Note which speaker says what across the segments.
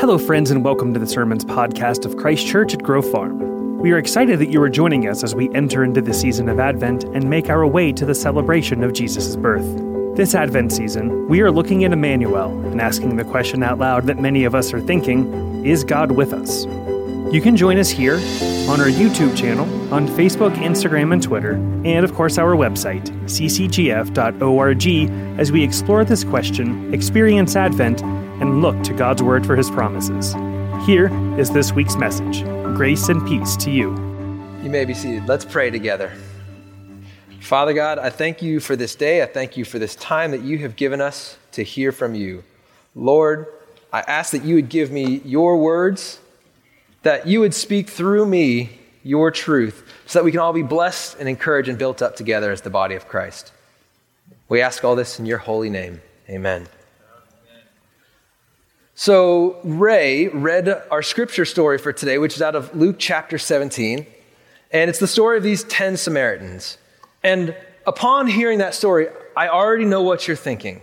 Speaker 1: Hello, friends, and welcome to the Sermons podcast of Christ Church at Grove Farm. We are excited that you are joining us as we enter into the season of Advent and make our way to the celebration of Jesus' birth. This Advent season, we are looking at Emmanuel and asking the question out loud that many of us are thinking Is God with us? You can join us here on our YouTube channel, on Facebook, Instagram, and Twitter, and of course our website, ccgf.org, as we explore this question, experience Advent, and look to God's Word for His promises. Here is this week's message Grace and peace to you.
Speaker 2: You may be seated. Let's pray together. Father God, I thank you for this day. I thank you for this time that you have given us to hear from you. Lord, I ask that you would give me your words, that you would speak through me your truth, so that we can all be blessed and encouraged and built up together as the body of Christ. We ask all this in your holy name. Amen. So, Ray read our scripture story for today, which is out of Luke chapter 17. And it's the story of these 10 Samaritans. And upon hearing that story, I already know what you're thinking.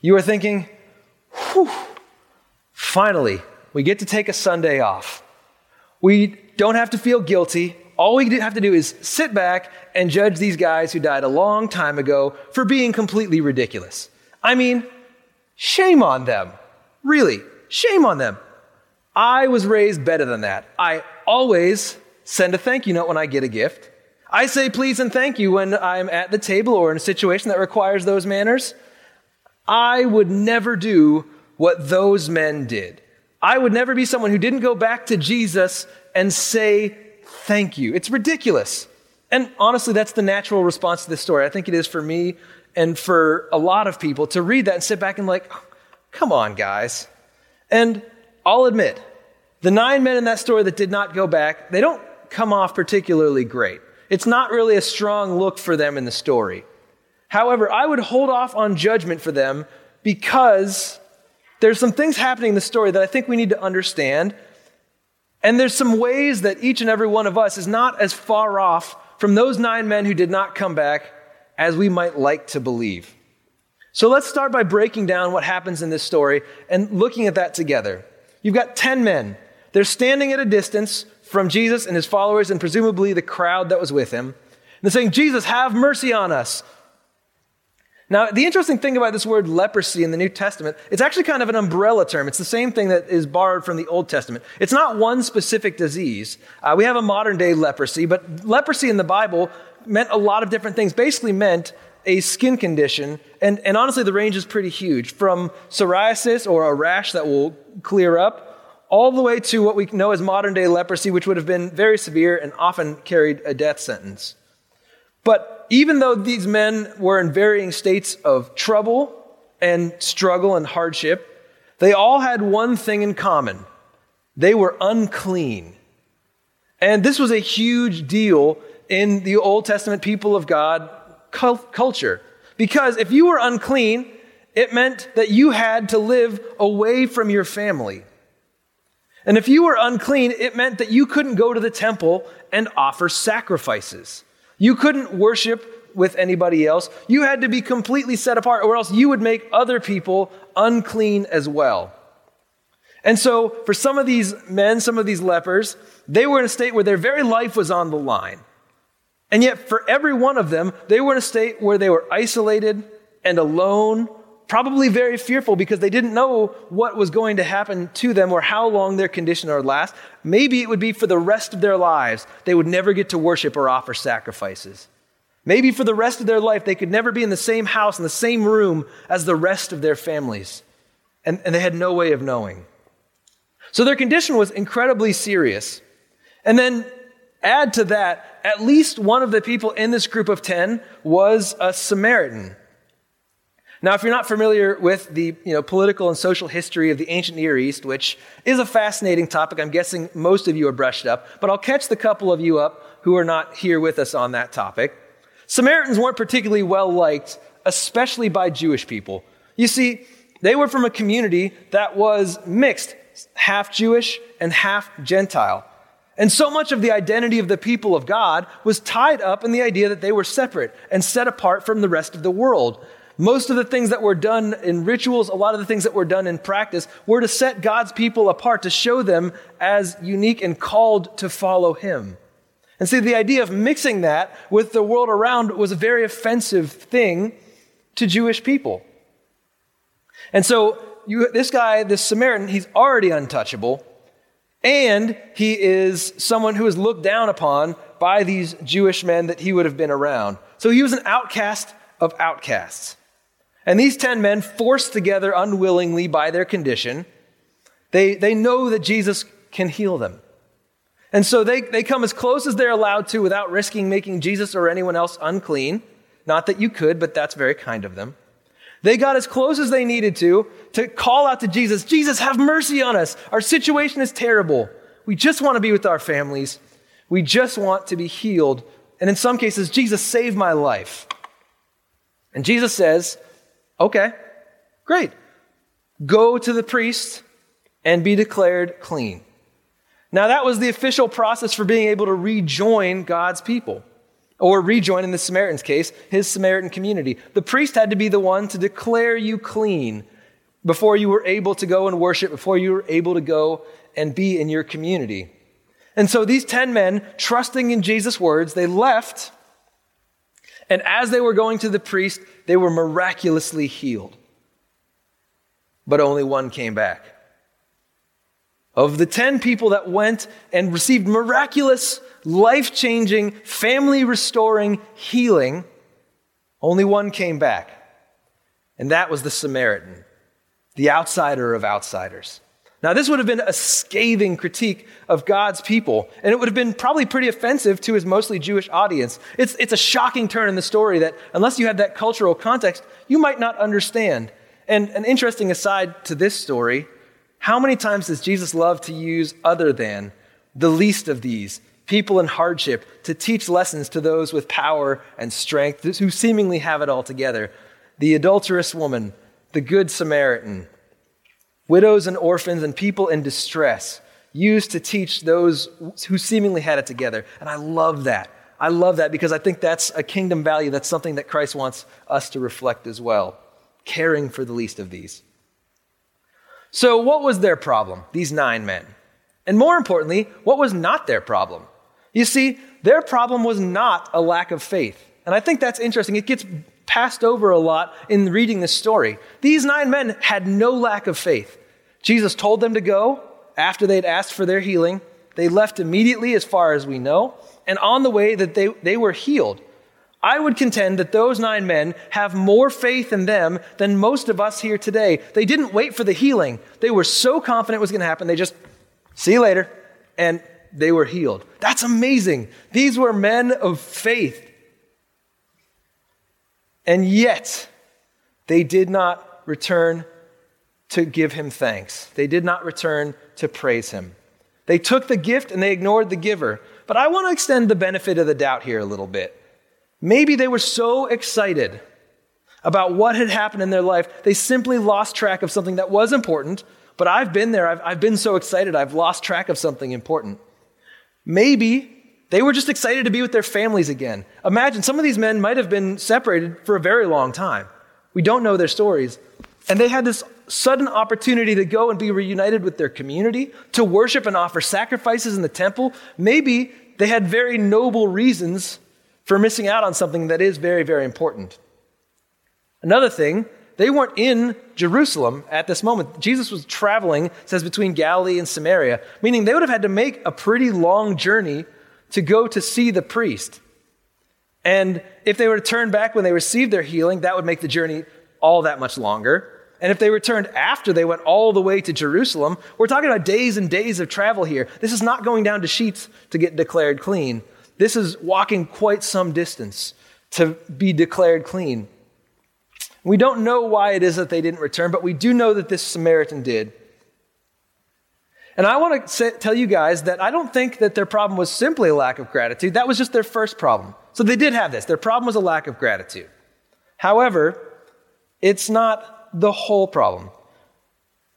Speaker 2: You are thinking, whew, finally, we get to take a Sunday off. We don't have to feel guilty. All we have to do is sit back and judge these guys who died a long time ago for being completely ridiculous. I mean, shame on them. Really, shame on them. I was raised better than that. I always send a thank you note when I get a gift. I say please and thank you when I'm at the table or in a situation that requires those manners. I would never do what those men did. I would never be someone who didn't go back to Jesus and say thank you. It's ridiculous. And honestly, that's the natural response to this story. I think it is for me and for a lot of people to read that and sit back and like, Come on, guys. And I'll admit, the nine men in that story that did not go back, they don't come off particularly great. It's not really a strong look for them in the story. However, I would hold off on judgment for them because there's some things happening in the story that I think we need to understand. And there's some ways that each and every one of us is not as far off from those nine men who did not come back as we might like to believe. So let's start by breaking down what happens in this story and looking at that together. You've got 10 men. They're standing at a distance from Jesus and his followers, and presumably the crowd that was with him. And they're saying, Jesus, have mercy on us. Now, the interesting thing about this word leprosy in the New Testament, it's actually kind of an umbrella term. It's the same thing that is borrowed from the Old Testament. It's not one specific disease. Uh, we have a modern day leprosy, but leprosy in the Bible meant a lot of different things. Basically, meant a skin condition, and, and honestly, the range is pretty huge from psoriasis or a rash that will clear up, all the way to what we know as modern day leprosy, which would have been very severe and often carried a death sentence. But even though these men were in varying states of trouble and struggle and hardship, they all had one thing in common they were unclean. And this was a huge deal in the Old Testament people of God culture. Because if you were unclean, it meant that you had to live away from your family. And if you were unclean, it meant that you couldn't go to the temple and offer sacrifices. You couldn't worship with anybody else. You had to be completely set apart, or else you would make other people unclean as well. And so, for some of these men, some of these lepers, they were in a state where their very life was on the line. And yet, for every one of them, they were in a state where they were isolated and alone, probably very fearful because they didn't know what was going to happen to them or how long their condition would last. Maybe it would be for the rest of their lives, they would never get to worship or offer sacrifices. Maybe for the rest of their life, they could never be in the same house, in the same room as the rest of their families. And, and they had no way of knowing. So their condition was incredibly serious. And then add to that, at least one of the people in this group of 10 was a Samaritan. Now, if you're not familiar with the you know, political and social history of the ancient Near East, which is a fascinating topic, I'm guessing most of you are brushed up, but I'll catch the couple of you up who are not here with us on that topic. Samaritans weren't particularly well liked, especially by Jewish people. You see, they were from a community that was mixed, half Jewish and half Gentile. And so much of the identity of the people of God was tied up in the idea that they were separate and set apart from the rest of the world. Most of the things that were done in rituals, a lot of the things that were done in practice, were to set God's people apart, to show them as unique and called to follow Him. And see, the idea of mixing that with the world around was a very offensive thing to Jewish people. And so, you, this guy, this Samaritan, he's already untouchable, and he is someone who is looked down upon by these Jewish men that he would have been around. So he was an outcast of outcasts. And these 10 men, forced together unwillingly by their condition, they, they know that Jesus can heal them. And so they, they come as close as they're allowed to without risking making Jesus or anyone else unclean. Not that you could, but that's very kind of them. They got as close as they needed to to call out to Jesus, Jesus, have mercy on us. Our situation is terrible. We just want to be with our families. We just want to be healed. And in some cases, Jesus, save my life. And Jesus says, Okay, great. Go to the priest and be declared clean. Now, that was the official process for being able to rejoin God's people, or rejoin, in the Samaritan's case, his Samaritan community. The priest had to be the one to declare you clean before you were able to go and worship, before you were able to go and be in your community. And so these 10 men, trusting in Jesus' words, they left and as they were going to the priest, they were miraculously healed. But only one came back. Of the 10 people that went and received miraculous, life changing, family restoring healing, only one came back. And that was the Samaritan, the outsider of outsiders. Now, this would have been a scathing critique of God's people, and it would have been probably pretty offensive to his mostly Jewish audience. It's, it's a shocking turn in the story that, unless you have that cultural context, you might not understand. And an interesting aside to this story how many times does Jesus love to use other than the least of these, people in hardship, to teach lessons to those with power and strength who seemingly have it all together? The adulterous woman, the good Samaritan, widows and orphans and people in distress, used to teach those who seemingly had it together. And I love that. I love that because I think that's a kingdom value. That's something that Christ wants us to reflect as well, caring for the least of these. So, what was their problem, these nine men? And more importantly, what was not their problem? You see, their problem was not a lack of faith. And I think that's interesting. It gets passed over a lot in reading this story. These nine men had no lack of faith. Jesus told them to go after they'd asked for their healing. They left immediately, as far as we know, and on the way that they, they were healed. I would contend that those nine men have more faith in them than most of us here today. They didn't wait for the healing. They were so confident it was going to happen, they just, see you later, and they were healed. That's amazing. These were men of faith. And yet, they did not return to give him thanks. They did not return to praise him. They took the gift and they ignored the giver. But I want to extend the benefit of the doubt here a little bit. Maybe they were so excited about what had happened in their life, they simply lost track of something that was important. But I've been there. I've, I've been so excited, I've lost track of something important. Maybe they were just excited to be with their families again. Imagine some of these men might have been separated for a very long time. We don't know their stories. And they had this sudden opportunity to go and be reunited with their community, to worship and offer sacrifices in the temple. Maybe they had very noble reasons for missing out on something that is very, very important. Another thing, they weren't in Jerusalem at this moment. Jesus was traveling, says, between Galilee and Samaria, meaning they would have had to make a pretty long journey to go to see the priest. And if they were to turn back when they received their healing, that would make the journey all that much longer. And if they returned after they went all the way to Jerusalem, we're talking about days and days of travel here. This is not going down to Sheetz to get declared clean. This is walking quite some distance to be declared clean. We don't know why it is that they didn't return, but we do know that this Samaritan did. And I want to say, tell you guys that I don't think that their problem was simply a lack of gratitude. That was just their first problem. So they did have this. Their problem was a lack of gratitude. However, it's not the whole problem.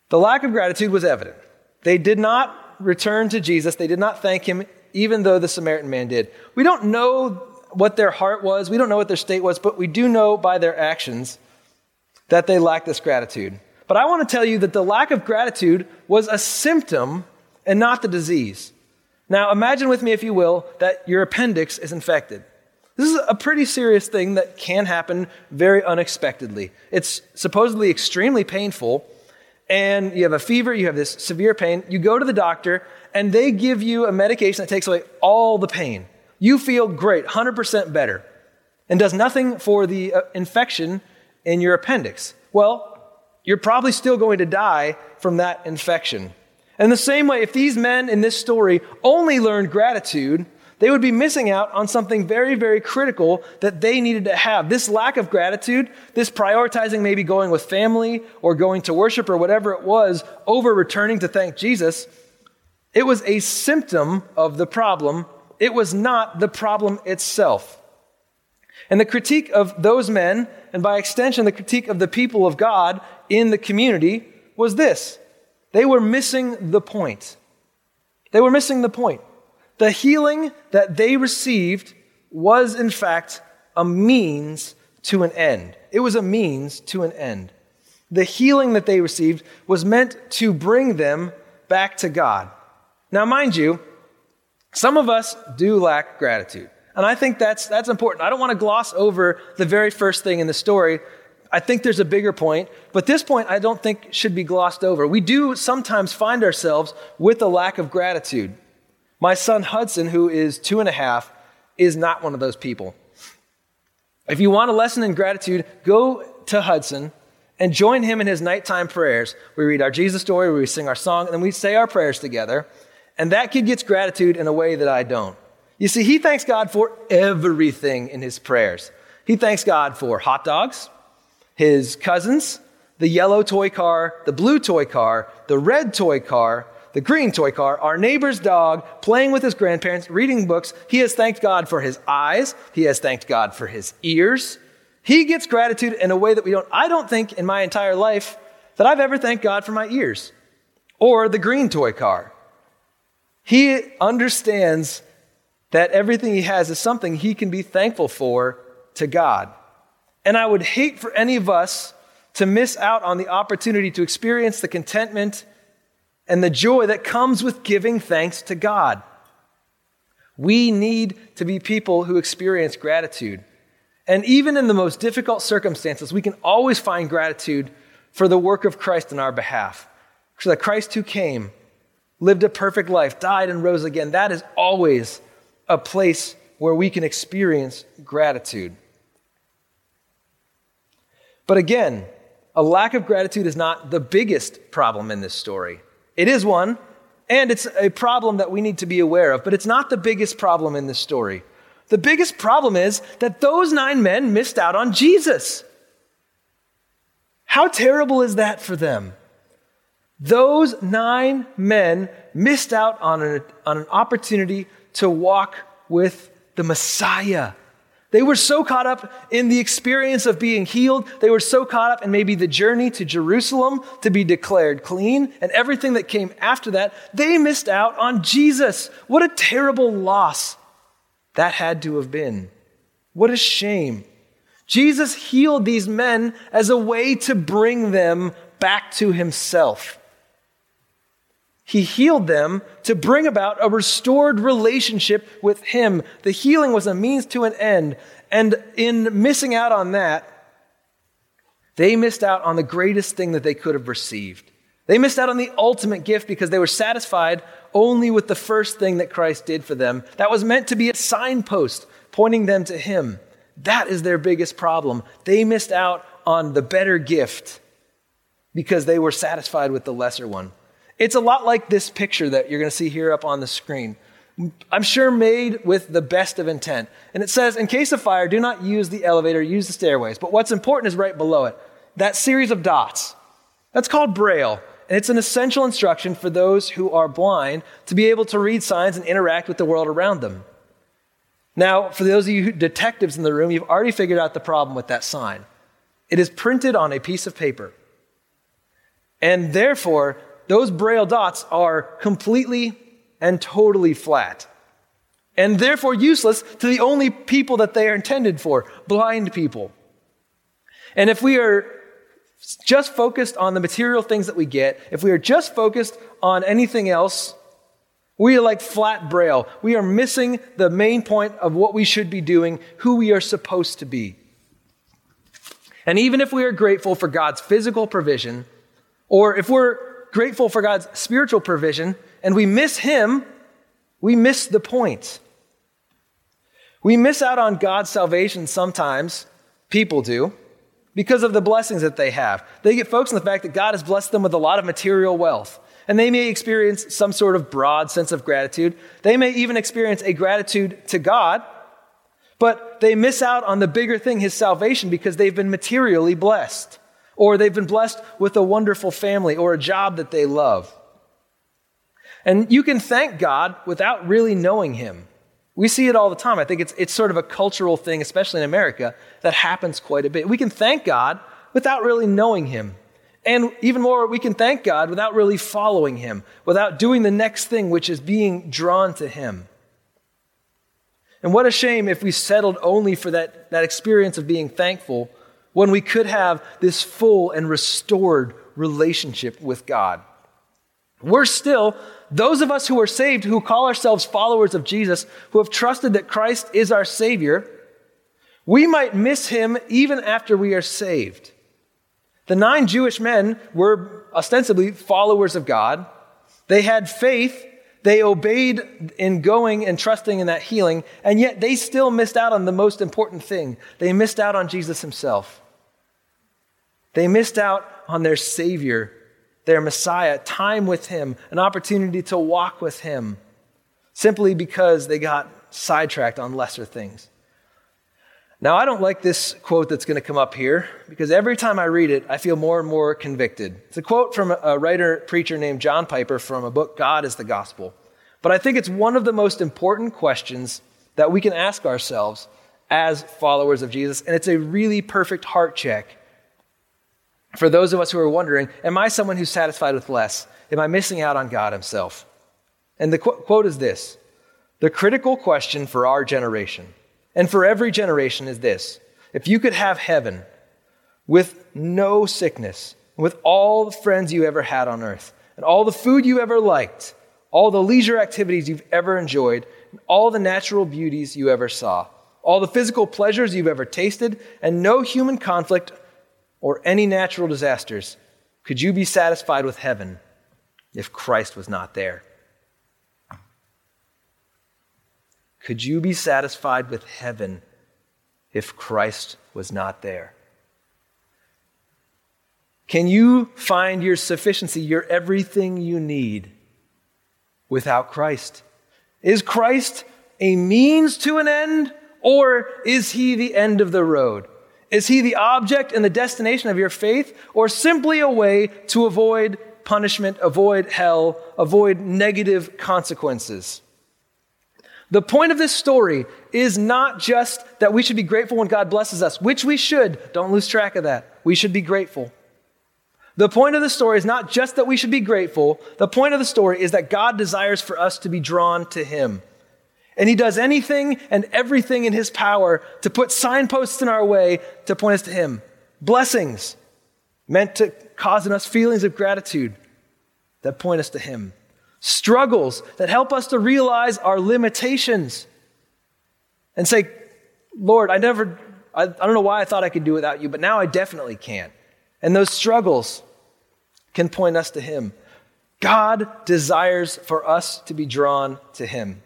Speaker 2: The lack of gratitude was evident. They did not return to Jesus, they did not thank him, even though the Samaritan man did. We don't know what their heart was, we don't know what their state was, but we do know by their actions that they lacked this gratitude. But I want to tell you that the lack of gratitude was a symptom and not the disease. Now, imagine with me, if you will, that your appendix is infected. This is a pretty serious thing that can happen very unexpectedly. It's supposedly extremely painful, and you have a fever, you have this severe pain. You go to the doctor, and they give you a medication that takes away all the pain. You feel great, 100% better, and does nothing for the uh, infection in your appendix. Well, you're probably still going to die from that infection. And the same way, if these men in this story only learned gratitude, they would be missing out on something very, very critical that they needed to have. This lack of gratitude, this prioritizing maybe going with family or going to worship or whatever it was over returning to thank Jesus, it was a symptom of the problem. It was not the problem itself. And the critique of those men, and by extension, the critique of the people of God in the community, was this they were missing the point. They were missing the point. The healing that they received was, in fact, a means to an end. It was a means to an end. The healing that they received was meant to bring them back to God. Now, mind you, some of us do lack gratitude. And I think that's, that's important. I don't want to gloss over the very first thing in the story. I think there's a bigger point, but this point I don't think should be glossed over. We do sometimes find ourselves with a lack of gratitude. My son Hudson, who is two and a half, is not one of those people. If you want a lesson in gratitude, go to Hudson and join him in his nighttime prayers. We read our Jesus story, we sing our song, and then we say our prayers together. And that kid gets gratitude in a way that I don't. You see, he thanks God for everything in his prayers. He thanks God for hot dogs, his cousins, the yellow toy car, the blue toy car, the red toy car, the green toy car, our neighbor's dog, playing with his grandparents, reading books. He has thanked God for his eyes. He has thanked God for his ears. He gets gratitude in a way that we don't. I don't think in my entire life that I've ever thanked God for my ears or the green toy car. He understands that everything he has is something he can be thankful for to God. And I would hate for any of us to miss out on the opportunity to experience the contentment and the joy that comes with giving thanks to God. We need to be people who experience gratitude. And even in the most difficult circumstances, we can always find gratitude for the work of Christ in our behalf. So that Christ who came, lived a perfect life, died and rose again, that is always a place where we can experience gratitude. But again, a lack of gratitude is not the biggest problem in this story. It is one, and it's a problem that we need to be aware of, but it's not the biggest problem in this story. The biggest problem is that those nine men missed out on Jesus. How terrible is that for them? Those nine men missed out on an, on an opportunity to walk with the Messiah. They were so caught up in the experience of being healed. They were so caught up in maybe the journey to Jerusalem to be declared clean and everything that came after that. They missed out on Jesus. What a terrible loss that had to have been. What a shame. Jesus healed these men as a way to bring them back to himself. He healed them to bring about a restored relationship with Him. The healing was a means to an end. And in missing out on that, they missed out on the greatest thing that they could have received. They missed out on the ultimate gift because they were satisfied only with the first thing that Christ did for them. That was meant to be a signpost pointing them to Him. That is their biggest problem. They missed out on the better gift because they were satisfied with the lesser one. It's a lot like this picture that you're going to see here up on the screen. I'm sure made with the best of intent. And it says, in case of fire, do not use the elevator, use the stairways. But what's important is right below it that series of dots. That's called Braille. And it's an essential instruction for those who are blind to be able to read signs and interact with the world around them. Now, for those of you detectives in the room, you've already figured out the problem with that sign. It is printed on a piece of paper. And therefore, those braille dots are completely and totally flat and therefore useless to the only people that they are intended for blind people. And if we are just focused on the material things that we get, if we are just focused on anything else, we are like flat braille. We are missing the main point of what we should be doing, who we are supposed to be. And even if we are grateful for God's physical provision, or if we're grateful for God's spiritual provision and we miss Him, we miss the point. We miss out on God's salvation sometimes, people do, because of the blessings that they have. They get focused on the fact that God has blessed them with a lot of material wealth. And they may experience some sort of broad sense of gratitude. They may even experience a gratitude to God, but they miss out on the bigger thing, his salvation, because they've been materially blessed. Or they've been blessed with a wonderful family or a job that they love. And you can thank God without really knowing him. We see it all the time. I think it's, it's sort of a cultural thing, especially in America, that happens quite a bit. We can thank God without really knowing him. And even more, we can thank God without really following Him, without doing the next thing, which is being drawn to Him. And what a shame if we settled only for that, that experience of being thankful when we could have this full and restored relationship with God. We're still, those of us who are saved, who call ourselves followers of Jesus, who have trusted that Christ is our Savior, we might miss Him even after we are saved. The nine Jewish men were ostensibly followers of God. They had faith. They obeyed in going and trusting in that healing, and yet they still missed out on the most important thing. They missed out on Jesus himself. They missed out on their Savior, their Messiah, time with Him, an opportunity to walk with Him, simply because they got sidetracked on lesser things. Now, I don't like this quote that's going to come up here because every time I read it, I feel more and more convicted. It's a quote from a writer, preacher named John Piper from a book, God is the Gospel. But I think it's one of the most important questions that we can ask ourselves as followers of Jesus. And it's a really perfect heart check for those of us who are wondering Am I someone who's satisfied with less? Am I missing out on God Himself? And the qu- quote is this The critical question for our generation and for every generation is this if you could have heaven with no sickness, with all the friends you ever had on earth, and all the food you ever liked, all the leisure activities you've ever enjoyed, and all the natural beauties you ever saw, all the physical pleasures you've ever tasted, and no human conflict or any natural disasters, could you be satisfied with heaven if Christ was not there? Could you be satisfied with heaven if Christ was not there? Can you find your sufficiency, your everything you need, without Christ? Is Christ a means to an end, or is he the end of the road? Is he the object and the destination of your faith, or simply a way to avoid punishment, avoid hell, avoid negative consequences? The point of this story is not just that we should be grateful when God blesses us, which we should. Don't lose track of that. We should be grateful. The point of the story is not just that we should be grateful. The point of the story is that God desires for us to be drawn to Him. And He does anything and everything in His power to put signposts in our way to point us to Him. Blessings meant to cause in us feelings of gratitude that point us to Him struggles that help us to realize our limitations and say, Lord, I never, I, I, don't know why I thought I could do without you, but now I definitely can. And those struggles can point us to Him. God desires for us to be drawn to Him.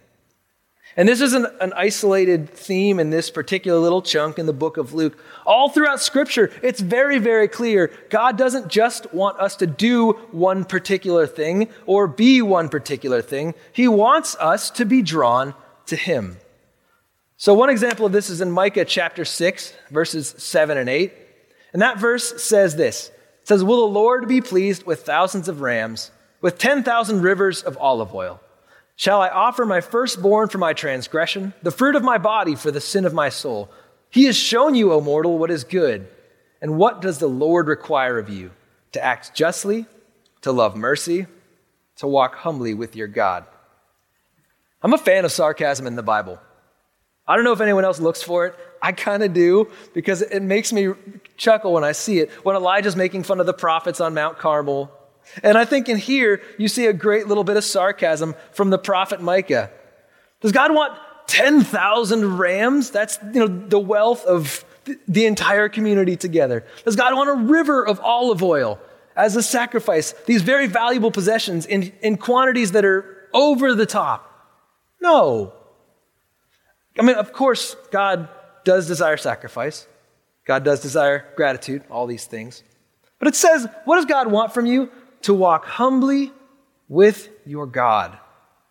Speaker 2: And this isn't an isolated theme in this particular little chunk in the book of Luke. All throughout Scripture, it's very, very clear. God doesn't just want us to do one particular thing or be one particular thing, He wants us to be drawn to Him. So, one example of this is in Micah chapter 6, verses 7 and 8. And that verse says this It says, Will the Lord be pleased with thousands of rams, with 10,000 rivers of olive oil? Shall I offer my firstborn for my transgression, the fruit of my body for the sin of my soul? He has shown you, O mortal, what is good. And what does the Lord require of you? To act justly, to love mercy, to walk humbly with your God. I'm a fan of sarcasm in the Bible. I don't know if anyone else looks for it. I kind of do because it makes me chuckle when I see it. When Elijah's making fun of the prophets on Mount Carmel. And I think in here, you see a great little bit of sarcasm from the prophet Micah. Does God want 10,000 rams? That's, you know, the wealth of the entire community together. Does God want a river of olive oil as a sacrifice? These very valuable possessions in, in quantities that are over the top. No. I mean, of course, God does desire sacrifice. God does desire gratitude, all these things. But it says, what does God want from you? To walk humbly with your God.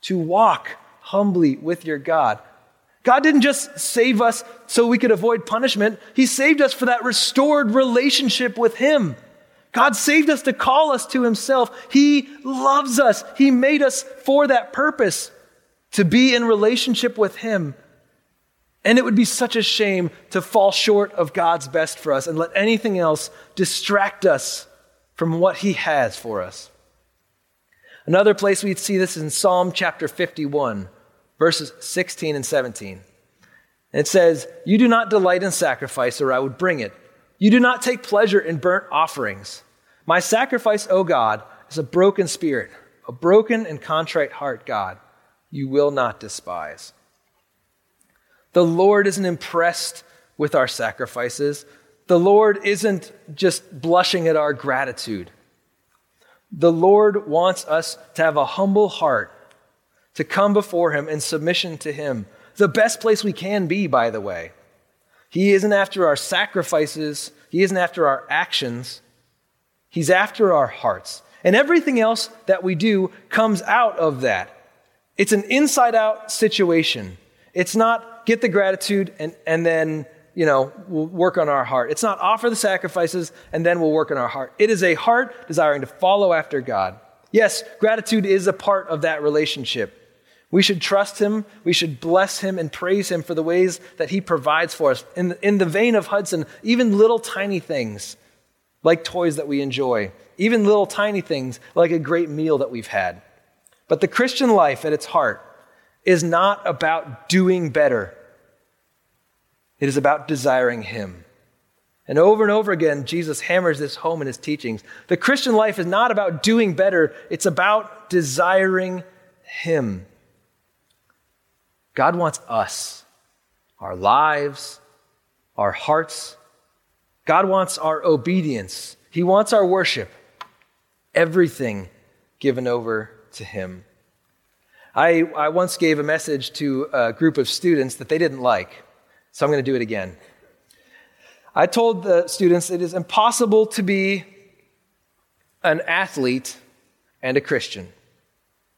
Speaker 2: To walk humbly with your God. God didn't just save us so we could avoid punishment, He saved us for that restored relationship with Him. God saved us to call us to Himself. He loves us, He made us for that purpose to be in relationship with Him. And it would be such a shame to fall short of God's best for us and let anything else distract us from what He has for us. Another place we see this is in Psalm chapter 51 verses 16 and 17. And it says, You do not delight in sacrifice, or I would bring it. You do not take pleasure in burnt offerings. My sacrifice, O God, is a broken spirit, a broken and contrite heart, God, you will not despise. The Lord isn't impressed with our sacrifices. The Lord isn't just blushing at our gratitude. The Lord wants us to have a humble heart to come before Him in submission to Him. The best place we can be, by the way. He isn't after our sacrifices, He isn't after our actions, He's after our hearts. And everything else that we do comes out of that. It's an inside out situation. It's not get the gratitude and, and then, you know, we'll work on our heart. It's not offer the sacrifices and then we'll work on our heart. It is a heart desiring to follow after God. Yes, gratitude is a part of that relationship. We should trust him. We should bless him and praise him for the ways that he provides for us. In, in the vein of Hudson, even little tiny things like toys that we enjoy, even little tiny things like a great meal that we've had. But the Christian life at its heart is not about doing better, it is about desiring him. And over and over again, Jesus hammers this home in his teachings. The Christian life is not about doing better, it's about desiring him. God wants us, our lives, our hearts. God wants our obedience. He wants our worship. Everything given over to Him. I, I once gave a message to a group of students that they didn't like, so I'm going to do it again. I told the students it is impossible to be an athlete and a Christian.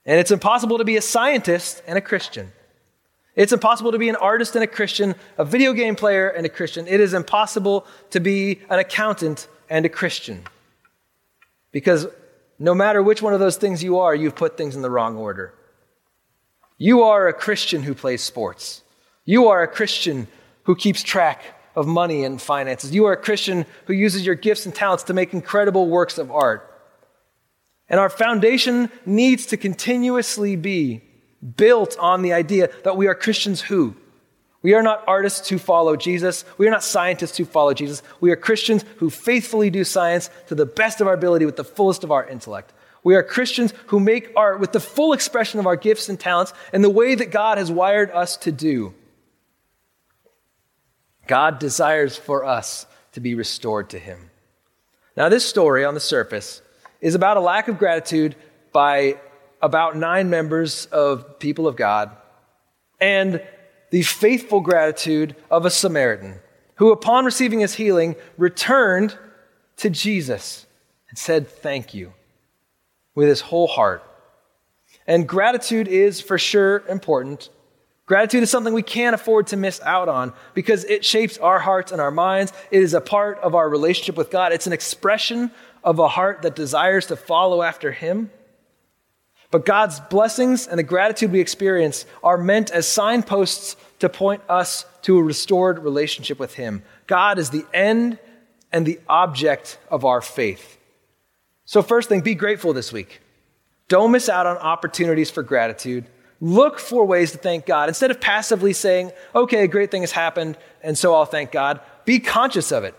Speaker 2: And it's impossible to be a scientist and a Christian. It's impossible to be an artist and a Christian, a video game player and a Christian. It is impossible to be an accountant and a Christian. Because no matter which one of those things you are, you've put things in the wrong order. You are a Christian who plays sports. You are a Christian who keeps track of money and finances. You are a Christian who uses your gifts and talents to make incredible works of art. And our foundation needs to continuously be built on the idea that we are Christians who? We are not artists who follow Jesus. We are not scientists who follow Jesus. We are Christians who faithfully do science to the best of our ability with the fullest of our intellect. We are Christians who make art with the full expression of our gifts and talents in the way that God has wired us to do. God desires for us to be restored to Him. Now, this story on the surface is about a lack of gratitude by about nine members of people of God and the faithful gratitude of a Samaritan who, upon receiving his healing, returned to Jesus and said, Thank you with his whole heart. And gratitude is for sure important. Gratitude is something we can't afford to miss out on because it shapes our hearts and our minds. It is a part of our relationship with God. It's an expression of a heart that desires to follow after Him. But God's blessings and the gratitude we experience are meant as signposts to point us to a restored relationship with Him. God is the end and the object of our faith. So, first thing, be grateful this week. Don't miss out on opportunities for gratitude. Look for ways to thank God. Instead of passively saying, okay, a great thing has happened, and so I'll thank God, be conscious of it.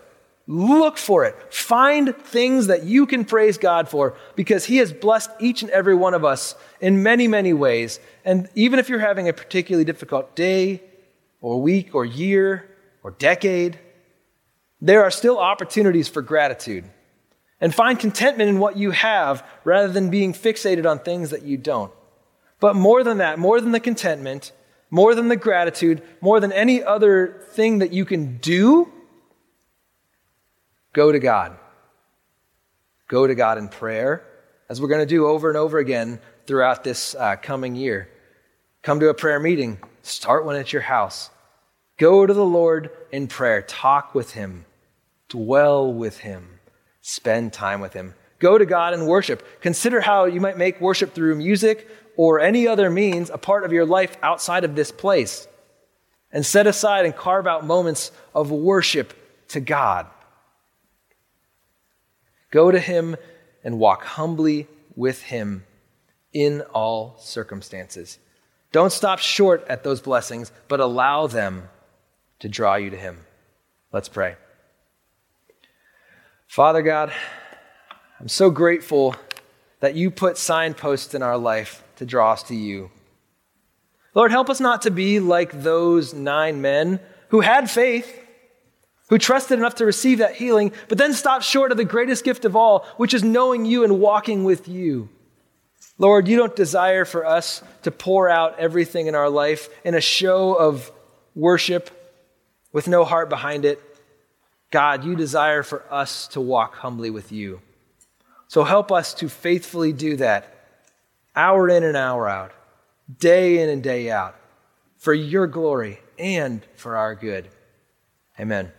Speaker 2: Look for it. Find things that you can praise God for because He has blessed each and every one of us in many, many ways. And even if you're having a particularly difficult day, or week, or year, or decade, there are still opportunities for gratitude. And find contentment in what you have rather than being fixated on things that you don't. But more than that, more than the contentment, more than the gratitude, more than any other thing that you can do, go to God. Go to God in prayer, as we're going to do over and over again throughout this uh, coming year. Come to a prayer meeting, start one at your house. Go to the Lord in prayer, talk with Him, dwell with Him, spend time with Him. Go to God and worship. Consider how you might make worship through music or any other means a part of your life outside of this place. And set aside and carve out moments of worship to God. Go to Him and walk humbly with Him in all circumstances. Don't stop short at those blessings, but allow them to draw you to Him. Let's pray. Father God, I'm so grateful that you put signposts in our life to draw us to you. Lord, help us not to be like those nine men who had faith who trusted enough to receive that healing, but then stopped short of the greatest gift of all, which is knowing you and walking with you. Lord, you don't desire for us to pour out everything in our life in a show of worship with no heart behind it. God, you desire for us to walk humbly with you. So help us to faithfully do that, hour in and hour out, day in and day out, for your glory and for our good. Amen.